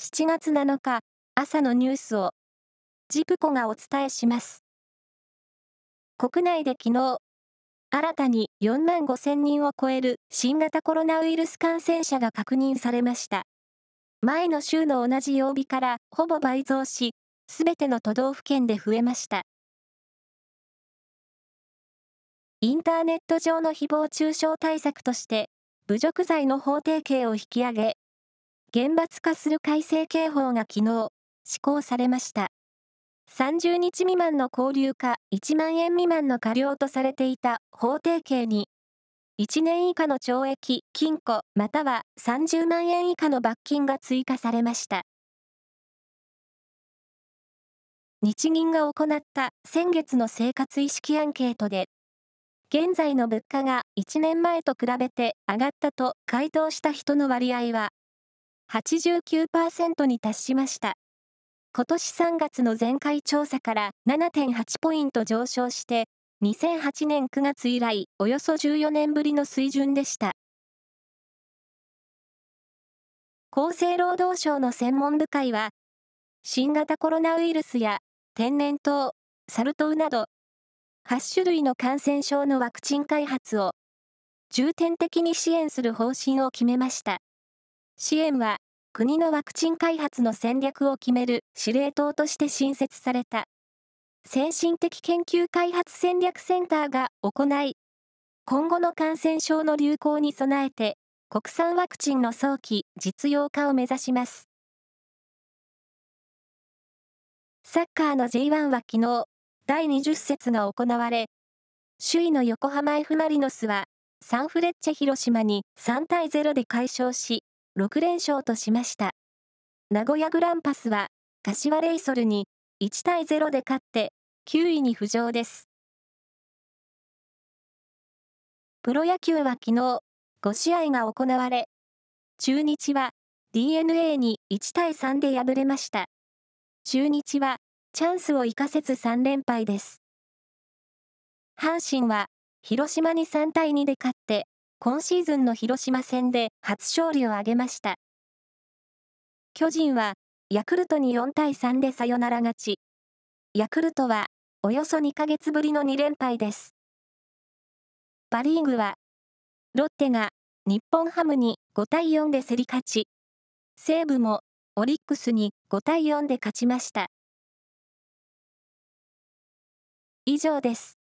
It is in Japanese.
7月7日朝のニュースをジプコがお伝えします。国内で昨日、新たに4万5千人を超える新型コロナウイルス感染者が確認されました。前の週の同じ曜日からほぼ倍増し、すべての都道府県で増えました。インターネット上の誹謗中傷対策として、侮辱罪の法定刑を引き上げ、厳罰化する改正刑法が昨日、施行されました。30日未満の交留か1万円未満の過料とされていた法定刑に、1年以下の懲役、禁錮、または30万円以下の罰金が追加されました。日銀が行った先月の生活意識アンケートで、現在の物価が1年前と比べて上がったと回答した人の割合は89%に達しました。今年3月の前回調査から7.8ポイント上昇して、2008年9月以来およそ14年ぶりの水準でした。厚生労働省の専門部会は、新型コロナウイルスや天然痘、サル痘など8種類の感染症のワクチン開発を重点的に支援する方針を決めました。支援は国のワクチン開発の戦略を決める司令塔として新設された先進的研究開発戦略センターが行い、今後の感染症の流行に備えて国産ワクチンの早期実用化を目指します。サッカーの J1 は昨日、第20節が行われ、首位の横浜 F・ マリノスは、サンフレッチェ広島に3対0で快勝し、6連勝としました。名古屋グランパスは、柏レイソルに1対0で勝って9位に浮上です。プロ野球は昨日、5試合が行われ、中日は DNA に1対3で敗れました。中日はチャンスを生かせず3連敗です。阪神は、広島に3対2で勝って、今シーズンの広島戦で初勝利を挙げました。巨人は、ヤクルトに4対3でサヨナラ勝ち。ヤクルトは、およそ2ヶ月ぶりの2連敗です。パリーグは、ロッテが日本ハムに5対4で競り勝ち、西武もオリックスに5対4で勝ちました。以上です。